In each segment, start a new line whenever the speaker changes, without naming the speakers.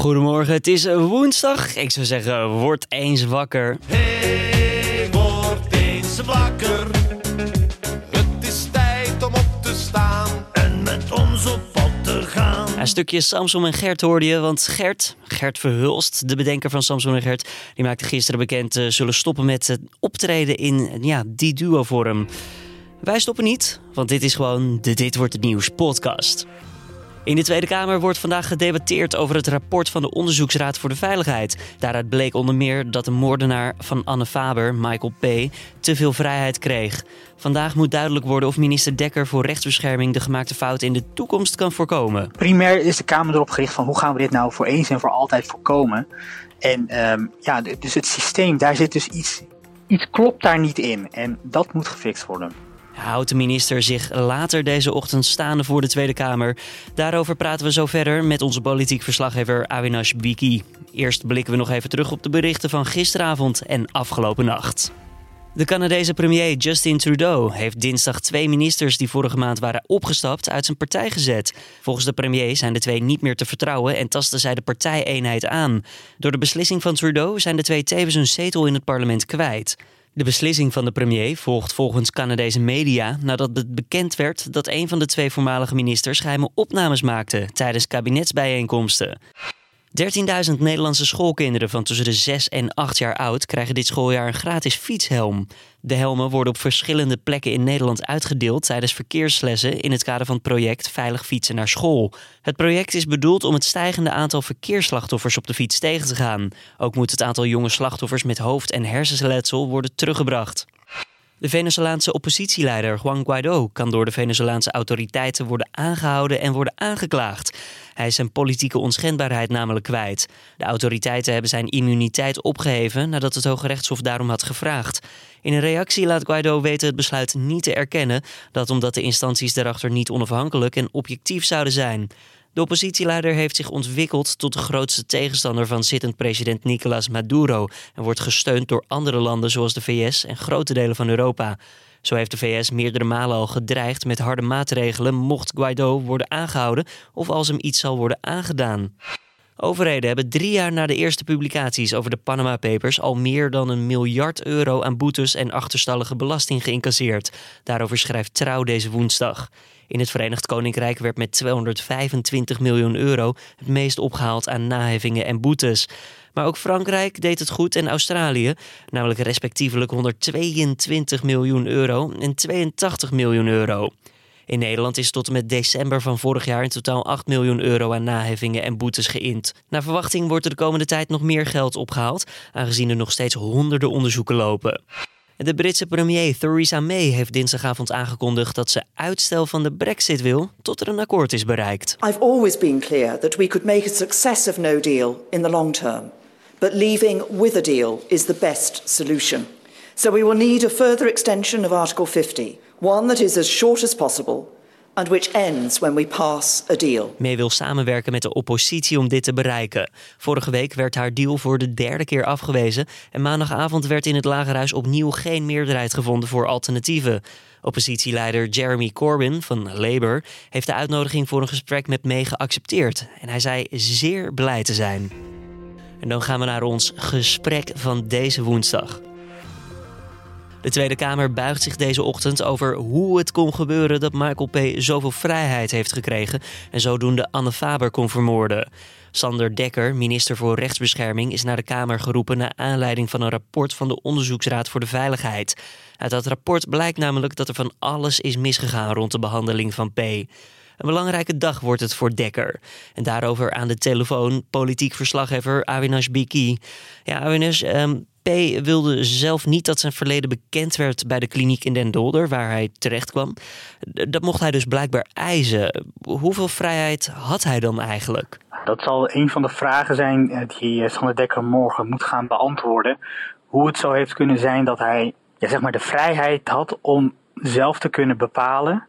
Goedemorgen, het is woensdag. Ik zou zeggen, word eens wakker.
Hey, word eens wakker. Het is tijd om op te staan en met ons op pad te gaan.
Een stukje Samson en Gert hoorde je, want Gert, Gert Verhulst, de bedenker van Samson en Gert, die maakte gisteren bekend uh, zullen stoppen met het optreden in ja, die duo-vorm. Wij stoppen niet, want dit is gewoon de Dit Wordt Het Nieuws podcast. In de Tweede Kamer wordt vandaag gedebatteerd over het rapport van de Onderzoeksraad voor de Veiligheid. Daaruit bleek onder meer dat de moordenaar van Anne Faber, Michael P., te veel vrijheid kreeg. Vandaag moet duidelijk worden of minister Dekker voor rechtsbescherming de gemaakte fouten in de toekomst kan voorkomen.
Primair is de Kamer erop gericht van hoe gaan we dit nou voor eens en voor altijd voorkomen. En um, ja, dus het systeem, daar zit dus iets, iets klopt daar niet in. En dat moet gefixt worden
houdt de minister zich later deze ochtend staande voor de Tweede Kamer. Daarover praten we zo verder met onze politiek verslaggever Awinash Biki. Eerst blikken we nog even terug op de berichten van gisteravond en afgelopen nacht. De Canadese premier Justin Trudeau heeft dinsdag twee ministers die vorige maand waren opgestapt uit zijn partij gezet. Volgens de premier zijn de twee niet meer te vertrouwen en tasten zij de partijeenheid aan. Door de beslissing van Trudeau zijn de twee tevens hun zetel in het parlement kwijt. De beslissing van de premier volgt volgens Canadese media nadat het bekend werd dat een van de twee voormalige ministers geheime opnames maakte tijdens kabinetsbijeenkomsten. 13.000 Nederlandse schoolkinderen van tussen de 6 en 8 jaar oud krijgen dit schooljaar een gratis fietshelm. De helmen worden op verschillende plekken in Nederland uitgedeeld tijdens verkeerslessen in het kader van het project Veilig fietsen naar school. Het project is bedoeld om het stijgende aantal verkeersslachtoffers op de fiets tegen te gaan. Ook moet het aantal jonge slachtoffers met hoofd- en hersensletsel worden teruggebracht. De Venezolaanse oppositieleider Juan Guaido kan door de Venezolaanse autoriteiten worden aangehouden en worden aangeklaagd. Hij is zijn politieke onschendbaarheid namelijk kwijt. De autoriteiten hebben zijn immuniteit opgeheven nadat het Hoge Rechtshof daarom had gevraagd. In een reactie laat Guaido weten het besluit niet te erkennen, dat omdat de instanties daarachter niet onafhankelijk en objectief zouden zijn. De oppositieleider heeft zich ontwikkeld tot de grootste tegenstander van zittend president Nicolas Maduro en wordt gesteund door andere landen zoals de VS en grote delen van Europa. Zo heeft de VS meerdere malen al gedreigd met harde maatregelen mocht Guaido worden aangehouden of als hem iets zal worden aangedaan. Overheden hebben drie jaar na de eerste publicaties over de Panama Papers al meer dan een miljard euro aan boetes en achterstallige belasting geïncasseerd. Daarover schrijft Trouw deze woensdag. In het Verenigd Koninkrijk werd met 225 miljoen euro het meest opgehaald aan naheffingen en boetes. Maar ook Frankrijk deed het goed en Australië, namelijk respectievelijk 122 miljoen euro en 82 miljoen euro. In Nederland is tot en met december van vorig jaar in totaal 8 miljoen euro aan naheffingen en boetes geïnd. Naar verwachting wordt er de komende tijd nog meer geld opgehaald, aangezien er nog steeds honderden onderzoeken lopen. De Britse premier Theresa May heeft dinsdagavond aangekondigd dat ze uitstel van de Brexit wil tot er een akkoord is bereikt.
I've always been clear that we could make a success of no deal in the long term, but leaving with a deal is the best solution. So we will need a further extension of Article 50, one that is as short as possible and which ends when we pass a deal.
May wil samenwerken met de oppositie om dit te bereiken. Vorige week werd haar deal voor de derde keer afgewezen en maandagavond werd in het Lagerhuis opnieuw geen meerderheid gevonden voor alternatieven. Oppositieleider Jeremy Corbyn van Labour heeft de uitnodiging voor een gesprek met May geaccepteerd en hij zei zeer blij te zijn. En dan gaan we naar ons gesprek van deze woensdag. De Tweede Kamer buigt zich deze ochtend over hoe het kon gebeuren dat Michael P. zoveel vrijheid heeft gekregen en zodoende Anne Faber kon vermoorden. Sander Dekker, minister voor Rechtsbescherming, is naar de Kamer geroepen naar aanleiding van een rapport van de Onderzoeksraad voor de Veiligheid. Uit dat rapport blijkt namelijk dat er van alles is misgegaan rond de behandeling van P. Een belangrijke dag wordt het voor Dekker. En daarover aan de telefoon politiek verslaggever Avinash Biki. Ja, Avinash, um, Wilde zelf niet dat zijn verleden bekend werd bij de kliniek in Den Dolder, waar hij terecht kwam. Dat mocht hij dus blijkbaar eisen. Hoeveel vrijheid had hij dan eigenlijk?
Dat zal een van de vragen zijn eh, die eh, Sander Dekker morgen moet gaan beantwoorden. Hoe het zo heeft kunnen zijn dat hij ja, zeg maar de vrijheid had om zelf te kunnen bepalen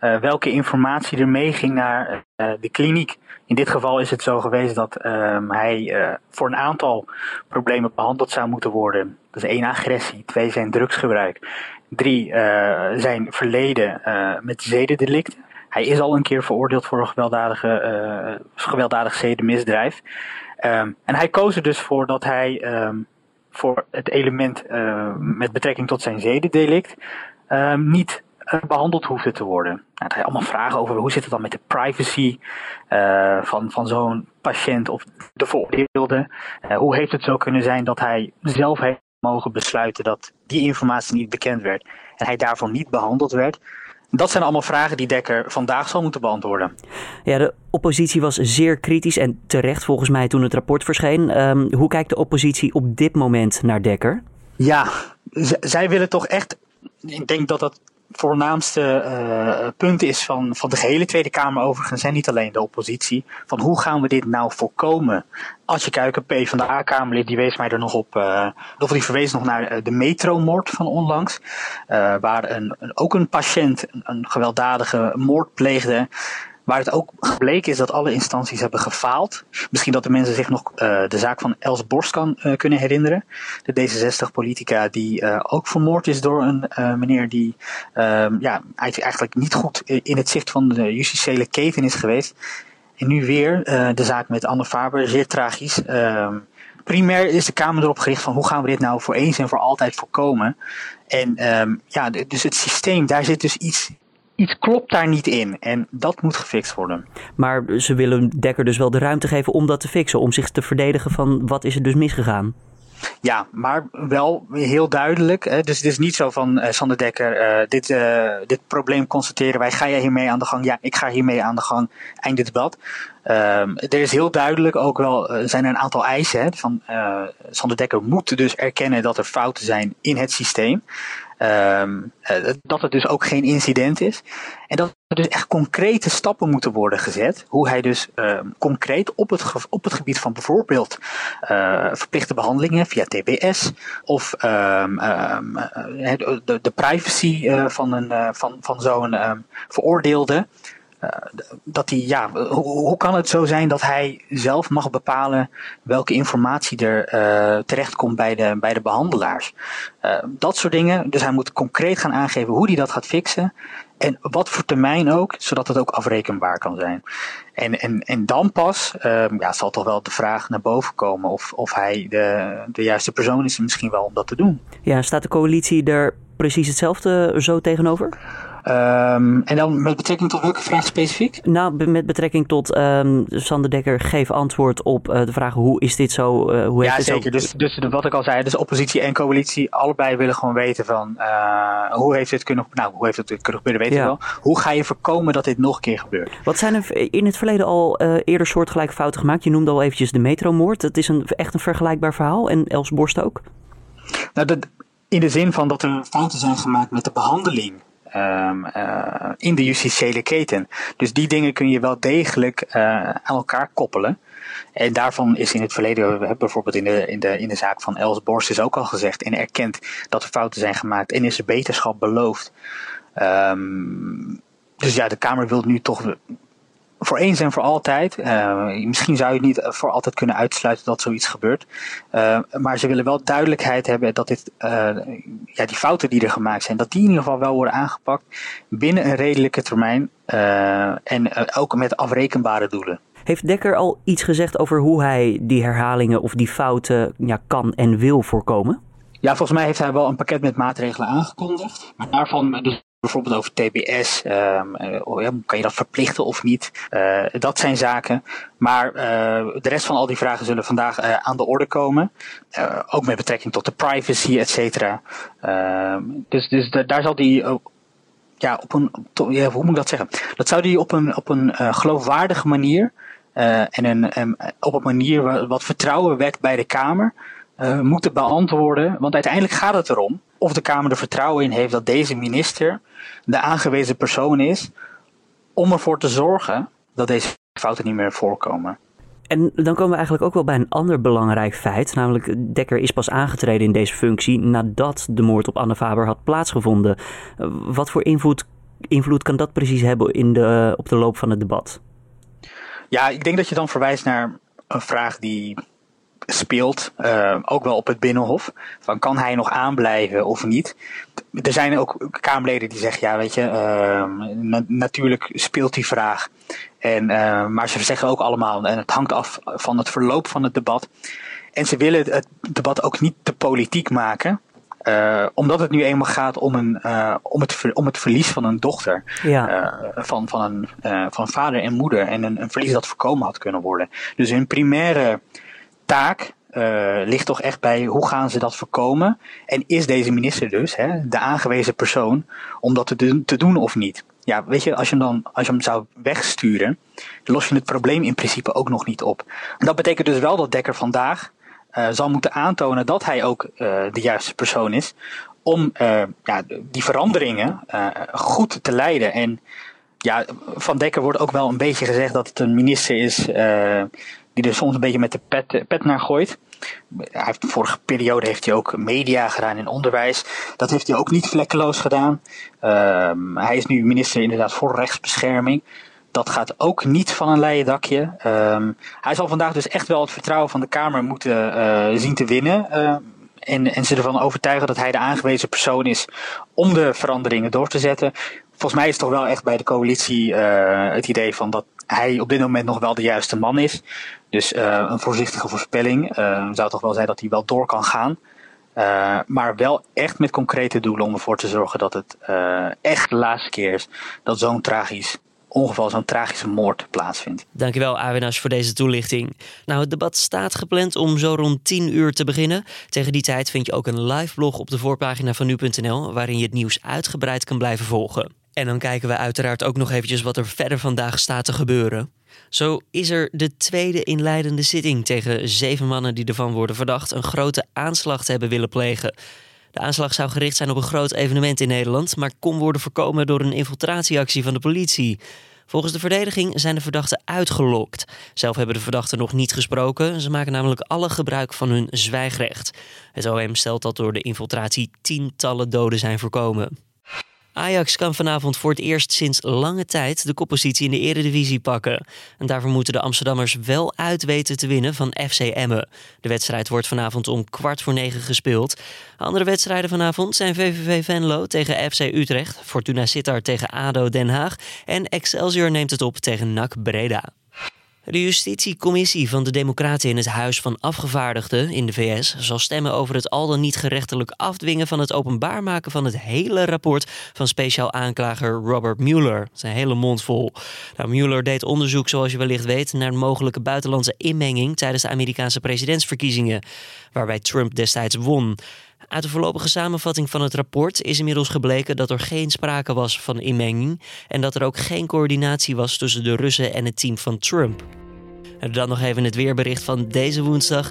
uh, welke informatie er meeging naar uh, de kliniek. In dit geval is het zo geweest dat um, hij uh, voor een aantal problemen behandeld zou moeten worden. Dat is één agressie, twee zijn drugsgebruik, drie zijn verleden met zedendelicten. Hij is al een keer veroordeeld voor een gewelddadige, gewelddadig zedenmisdrijf. Um, en hij koos er dus voor dat hij um, voor het element met betrekking tot zijn zedendelict niet uh, behandeld hoefde te worden. Nou, dan ga je allemaal vragen over hoe zit het dan met de privacy uh, van, van zo'n patiënt of de veroordeelde. hoe heeft het zo kunnen zijn dat hij zelf heeft mogen besluiten dat die informatie niet bekend werd en hij daarvoor niet behandeld werd? Dat zijn allemaal vragen die Dekker vandaag zal moeten beantwoorden.
Ja, de oppositie was zeer kritisch en terecht volgens mij toen het rapport verscheen. Um, hoe kijkt de oppositie op dit moment naar Dekker?
Ja, zij willen toch echt. Ik denk dat dat voornaamste uh, punt is van, van de gehele Tweede Kamer overigens en niet alleen de oppositie. Van hoe gaan we dit nou voorkomen? Als je kijkt, P van de A-Kamerlid die wees mij er nog op, uh, of die verwees nog naar de metromoord van onlangs. Uh, waar een, een, ook een patiënt een, een gewelddadige moord pleegde. Waar het ook gebleken is dat alle instanties hebben gefaald. Misschien dat de mensen zich nog uh, de zaak van Els Borst kan uh, kunnen herinneren. De D66-politica die uh, ook vermoord is door een meneer die ja, eigenlijk niet goed in het zicht van de justitiële keten is geweest. En nu weer de zaak met Anne Faber, zeer tragisch. Ehm, primair is de Kamer erop gericht van hoe gaan we dit nou voor eens en voor altijd voorkomen. En um, ja, dus het systeem, daar zit dus iets iets klopt daar niet in en dat moet gefixt worden.
Maar ze willen Dekker dus wel de ruimte geven om dat te fixen, om zich te verdedigen van wat is er dus misgegaan.
Ja, maar wel heel duidelijk. Hè? Dus het is niet zo van uh, Sander Dekker, uh, dit, uh, dit probleem constateren wij. Ga jij hiermee aan de gang? Ja, ik ga hiermee aan de gang. Einde debat. Um, er is heel duidelijk ook wel, zijn er een aantal eisen. Hè, van Sander Dekker moet dus erkennen dat er fouten zijn in het systeem. Um, uh, dat het dus ook geen incident is. En dat er dus echt concrete stappen moeten worden gezet. Hoe hij dus um, concreet op het, op het gebied van bijvoorbeeld uh, verplichte behandelingen via TBS of um, de, de, privacy van, een, van, van zo'n veroordeelde. Uh, dat hij, ja, hoe, kan het zo zijn dat hij zelf mag bepalen welke informatie er uh, terechtkomt bij de, bij de behandelaars? Uh, dat soort dingen. Dus hij moet concreet gaan aangeven hoe hij dat gaat fixen. En wat voor termijn ook, zodat het ook afrekenbaar kan zijn. En, en, en dan pas ja, zal toch wel de vraag naar boven komen of, of hij de, de juiste persoon is misschien wel om dat te doen.
Ja, staat de coalitie er precies hetzelfde zo tegenover?
Um, en dan met betrekking tot welke vraag specifiek?
Nou, met betrekking tot um, Sander Dekker geef antwoord op uh, de vraag hoe is dit zo? Uh, hoe
ja, zeker. Dus, dus wat ik al zei, dus oppositie en coalitie, allebei willen gewoon weten van uh, hoe heeft dit kunnen, nou, hoe heeft het kunnen gebeuren, weten ja. we wel. Hoe ga je voorkomen dat dit nog een keer gebeurt?
Wat zijn er in het verleden al eerder soortgelijke fouten gemaakt? Je noemde al eventjes de metromoord. Dat is een, echt een vergelijkbaar verhaal. En Els Borst ook?
Nou, dat, in de zin van dat er fouten zijn gemaakt met de behandeling um, uh, in de justitiële keten. Dus die dingen kun je wel degelijk uh, aan elkaar koppelen. En daarvan is in het verleden, bijvoorbeeld in de, in de, in de zaak van Els Borst, is ook al gezegd en erkend dat er fouten zijn gemaakt en is er beterschap beloofd. Um, dus ja, de Kamer wil nu toch voor eens en voor altijd. Uh, misschien zou je het niet voor altijd kunnen uitsluiten dat zoiets gebeurt. Uh, maar ze willen wel duidelijkheid hebben dat dit, uh, ja, die fouten die er gemaakt zijn, dat die in ieder geval wel worden aangepakt binnen een redelijke termijn en ook met afrekenbare doelen.
Heeft Dekker al iets gezegd over hoe hij die herhalingen of die fouten ja, kan en wil voorkomen?
Ja, volgens mij heeft hij wel een pakket met maatregelen aangekondigd. Maar daarvan dus bijvoorbeeld over TBS, um, uh, kan je dat verplichten of niet? Uh, dat zijn zaken. Maar uh, de rest van al die vragen zullen vandaag aan de orde komen. ook met betrekking tot de privacy, et cetera. Ehm, dus dus daar zal die ja, op een, ja, hoe moet ik dat zeggen? Dat zou die op een, op een geloofwaardige manier en een, op een manier wat vertrouwen wekt bij de Kamer moeten beantwoorden. Want uiteindelijk gaat het erom of de Kamer er vertrouwen in heeft dat deze minister de aangewezen persoon is om ervoor te zorgen dat deze fouten niet meer voorkomen.
En dan komen we eigenlijk ook wel bij een ander belangrijk feit. Namelijk, Dekker is pas aangetreden in deze functie nadat de moord op Anne Faber had plaatsgevonden. Wat voor invloed, invloed kan dat precies hebben in de, op de loop van het debat?
Ja, ik denk dat je dan verwijst naar een vraag die speelt, uh, ook wel op het Binnenhof. Van kan hij nog aanblijven of niet? Er zijn ook Kamerleden die zeggen, ja weet je, uh, natuurlijk speelt die vraag. En, uh, maar ze zeggen ook allemaal, en het hangt af van het verloop van het debat. En ze willen het debat ook niet te politiek maken. Uh, omdat het nu eenmaal gaat om, een, uh, om, het, ver, om het verlies van een dochter. Ja. Uh, van, van, een, van vader en moeder. En een, een verlies dat voorkomen had kunnen worden. Dus hun primaire taak ligt toch echt bij hoe gaan ze dat voorkomen. En is deze minister dus hè, de aangewezen persoon om dat te, doen of niet. Ja, weet je, als je, hem dan, als je hem zou wegsturen, los je het probleem in principe ook nog niet op. Dat betekent dus wel dat Dekker vandaag uh, zal moeten aantonen dat hij ook uh, de juiste persoon is om ja, die veranderingen goed te leiden. En ja, Van Dekker wordt ook wel een beetje gezegd dat het een minister is die er soms een beetje met de pet, pet naar gooit. Hij heeft, vorige periode heeft hij ook media gedaan in onderwijs. Dat heeft hij ook niet vlekkeloos gedaan. Ehm, hij is nu minister inderdaad voor rechtsbescherming. Dat gaat ook niet van een leien dakje. Ehm, hij zal vandaag dus echt wel het vertrouwen van de Kamer moeten uh, zien te winnen. Uh, en, en ze ervan overtuigen dat hij de aangewezen persoon is om de veranderingen door te zetten. Volgens mij is het toch wel echt bij de coalitie uh, het idee van dat hij op dit moment nog wel de juiste man is. Dus een voorzichtige voorspelling zou toch wel zijn dat hij wel door kan gaan. Uh, maar wel echt met concrete doelen om ervoor te zorgen dat het uh, echt de laatste keer is dat zo'n tragisch ongeval, zo'n tragische moord plaatsvindt.
Dankjewel Awenas voor deze toelichting. Nou, het debat staat gepland om zo rond 10 uur te beginnen. Tegen die tijd vind je ook een live blog op de voorpagina van nu.nl waarin je het nieuws uitgebreid kan blijven volgen. En dan kijken we uiteraard ook nog eventjes wat er verder vandaag staat te gebeuren. Zo is er de tweede inleidende zitting tegen zeven mannen die ervan worden verdacht een grote aanslag te hebben willen plegen. De aanslag zou gericht zijn op een groot evenement in Nederland, maar kon worden voorkomen door een infiltratieactie van de politie. Volgens de verdediging zijn de verdachten uitgelokt. Zelf hebben de verdachten nog niet gesproken. Ze maken namelijk alle gebruik van hun zwijgrecht. Het OM stelt dat door de infiltratie tientallen doden zijn voorkomen. Ajax kan vanavond voor het eerst sinds lange tijd de koppositie in de Eredivisie pakken. En daarvoor moeten de Amsterdammers wel uit weten te winnen van FC Emmen. De wedstrijd wordt vanavond om kwart voor negen gespeeld. Andere wedstrijden vanavond zijn VVV Venlo tegen FC Utrecht, Fortuna Sittard tegen ADO Den Haag en Excelsior neemt het op tegen NAC Breda. De justitiecommissie van de Democraten in het Huis van Afgevaardigden in de VS zal stemmen over het al dan niet gerechtelijk afdwingen van het openbaar maken van het hele rapport van speciaal aanklager Robert Mueller. Een hele mond vol. Nou, Mueller deed onderzoek, zoals je wellicht weet, naar mogelijke buitenlandse inmenging tijdens de Amerikaanse presidentsverkiezingen, waarbij Trump destijds won. Uit de voorlopige samenvatting van het rapport is inmiddels gebleken dat er geen sprake was van inmenging en dat er ook geen coördinatie was tussen de Russen en het team van Trump. Dan nog even het weerbericht van deze woensdag.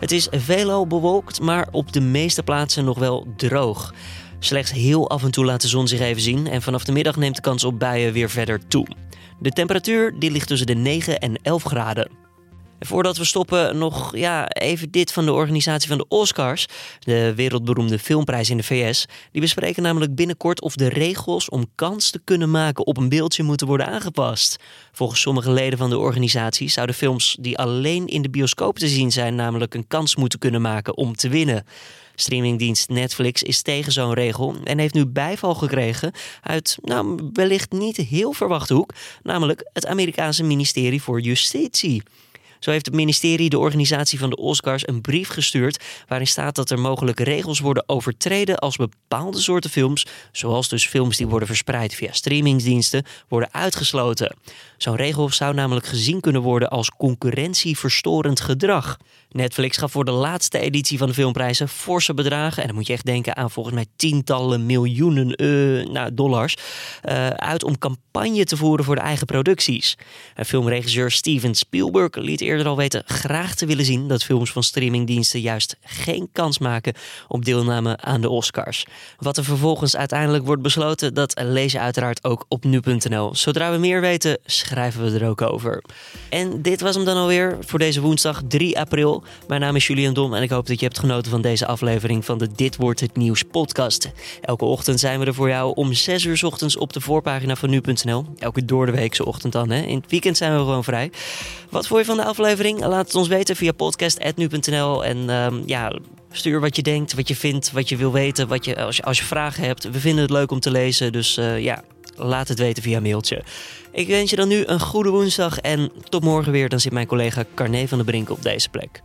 Het is veelal bewolkt, maar op de meeste plaatsen nog wel droog. Slechts heel af en toe laat de zon zich even zien en vanaf de middag neemt de kans op buien weer verder toe. De temperatuur die ligt tussen de 9 en 11 graden. Voordat we stoppen, nog ja, even dit van de organisatie van de Oscars, de wereldberoemde filmprijs in de VS. Die bespreken namelijk binnenkort of de regels om kans te kunnen maken op een beeldje moeten worden aangepast. Volgens sommige leden van de organisatie zouden films die alleen in de bioscoop te zien zijn, namelijk een kans moeten kunnen maken om te winnen. Streamingdienst Netflix is tegen zo'n regel en heeft nu bijval gekregen uit, nou, wellicht niet heel verwachte hoek, namelijk het Amerikaanse ministerie voor Justitie. Zo heeft het ministerie de organisatie van de Oscars een brief gestuurd waarin staat dat er mogelijk regels worden overtreden als bepaalde soorten films, zoals dus films die worden verspreid via streamingsdiensten, worden uitgesloten. Zo'n regel zou namelijk gezien kunnen worden als concurrentieverstorend gedrag. Netflix gaf voor de laatste editie van de filmprijzen forse bedragen, en dan moet je echt denken aan volgens mij tientallen miljoenen uh, nou, dollars, uh, uit om campagne te voeren voor de eigen producties. En filmregisseur Steven Spielberg liet eerder al weten graag te willen zien dat films van streamingdiensten juist geen kans maken op deelname aan de Oscars. Wat er vervolgens uiteindelijk wordt besloten, dat je uiteraard ook op nu.nl. Zodra we meer weten, schrijven we er ook over. En dit was hem dan alweer voor deze woensdag 3 april. Mijn naam is Julian Dom en ik hoop dat je hebt genoten van deze aflevering van de Dit wordt het nieuws podcast. Elke ochtend zijn we er voor jou om 6 uur ochtends op de voorpagina van nu.nl. Elke doordeweekse ochtend dan. Hè. In het weekend zijn we gewoon vrij. Wat vond je van de aflevering? Laat het ons weten via podcast.nu.nl. En ehm, ja, stuur wat je denkt, wat je vindt, wat je wil weten. Wat je, als, je, als je vragen hebt. We vinden het leuk om te lezen. Dus eh, ja, laat het weten via mailtje. Ik wens je dan nu een goede woensdag. En tot morgen weer. Dan zit mijn collega Carne van der Brink op deze plek.